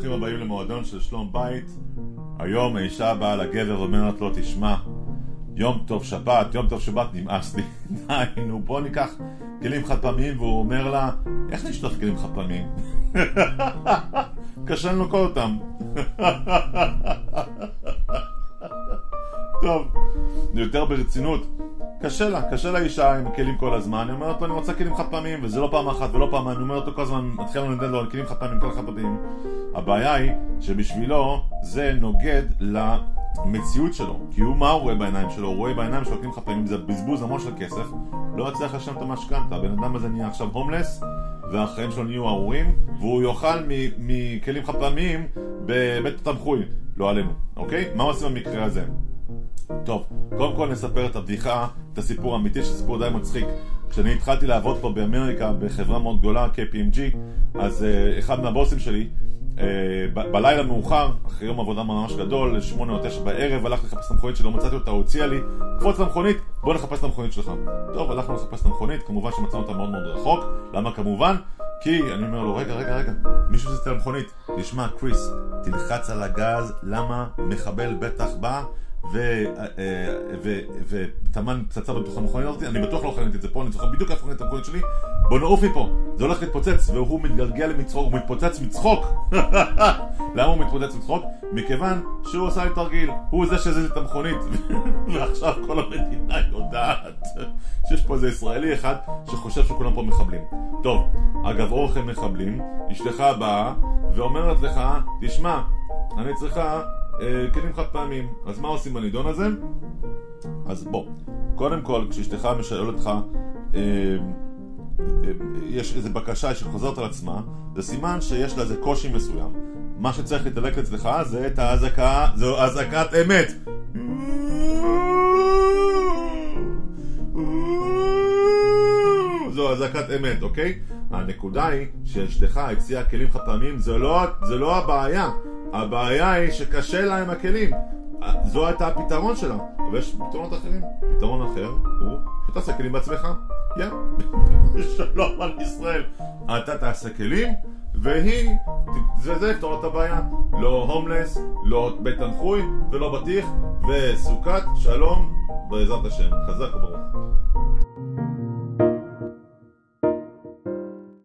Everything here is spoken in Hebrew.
ברוכים הבאים למועדון של שלום בית. היום האישה באה לגבר ואומרת לו, תשמע, יום טוב שבת, יום טוב שבת, נמאס לי. די, נו, בוא ניקח כלים חד פעמיים, והוא אומר לה, איך נשטוף כלים חד פעמיים? קשה לנקות אותם. טוב, יותר ברצינות. קשה לה, קשה לאישה עם כלים כל הזמן, היא אומרת לו אני רוצה כלים חד פעמים וזה לא פעם אחת ולא פעם, אני אומרת לו כל הזמן, מתחילה לדעת לו על כלים חד פעמים, כל חד פעמים הבעיה היא שבשבילו זה נוגד למציאות שלו כי הוא, מה הוא רואה בעיניים שלו? הוא רואה בעיניים שלו כלים חד פעמים, זה בזבוז המון של כסף לא יצליח לשלם את המשכנתה, הבן אדם הזה נהיה עכשיו הומלס והחיים שלו נהיו ארורים והוא יאכל מכלים חד פעמים בבית התמחוי, לא עלינו, אוקיי? מה עושים במקרה הזה? טוב, קודם כל נספר את הבדיחה, את הסיפור האמיתי, שסיפור די מצחיק. כשאני התחלתי לעבוד פה באמריקה בחברה מאוד גדולה, KPMG, אז uh, אחד מהבוסים שלי, uh, ב- בלילה מאוחר, אחרי יום עבודה ממש גדול, שמונה או תשע בערב, הלכתי לחפש את המכונית שלו, מצאתי אותה, הציע לי, קפוץ למכונית, בוא נחפש את המכונית שלך. טוב, הלכנו לחפש את המכונית, כמובן שמצאנו אותה מאוד מאוד רחוק, למה כמובן? כי אני אומר לו, רגע, רגע, רגע, מישהו זיז את המכונית. תשמע, קריס, תלחץ על הגז, למה מחבל בטח בא וטמן פצצה בתוך המכונית הזאת, אני בטוח לא חניתי את זה פה, אני זוכר בדיוק איפה חניתי את המכונית שלי, בוא נעוף מפה, זה הולך להתפוצץ, והוא מתגלגל למצחוק, הוא מתפוצץ מצחוק. למה הוא מתפוצץ מצחוק? מכיוון שהוא עשה לי תרגיל, הוא זה שהזיז את המכונית, ועכשיו כל המדינה יודעת שיש פה איזה ישראלי אחד שחושב שכולם פה מחבלים. טוב, אגב אורכם מחבלים, אשתך באה ואומרת לך, תשמע, אני צריכה אה, כלים חד פעמים. אז מה עושים בנידון הזה? אז בוא, קודם כל, כשאשתך משאל אותך, אה, אה, יש איזו בקשה שחוזרת על עצמה, זה סימן שיש לה איזה קושי מסוים. מה שצריך להתדלק אצלך זה את האזעקה, זו אזעקת אמת. זו אזעקת אמת, אוקיי? הנקודה היא שאשתך הציעה כלים חד פעמים, זה לא, זה לא הבעיה. הבעיה היא שקשה לה עם הכלים. זו הייתה הפתרון שלה, אבל יש פתרונות אחרים. פתרון אחר הוא שתעשה כלים בעצמך. יא, שלום על ישראל. אתה תעשה כלים, והיא, זה זה יפתור את הבעיה. לא הומלס, לא בית תנחוי, ולא בטיח, וסוכת שלום בעזרת השם. חזק וברוך.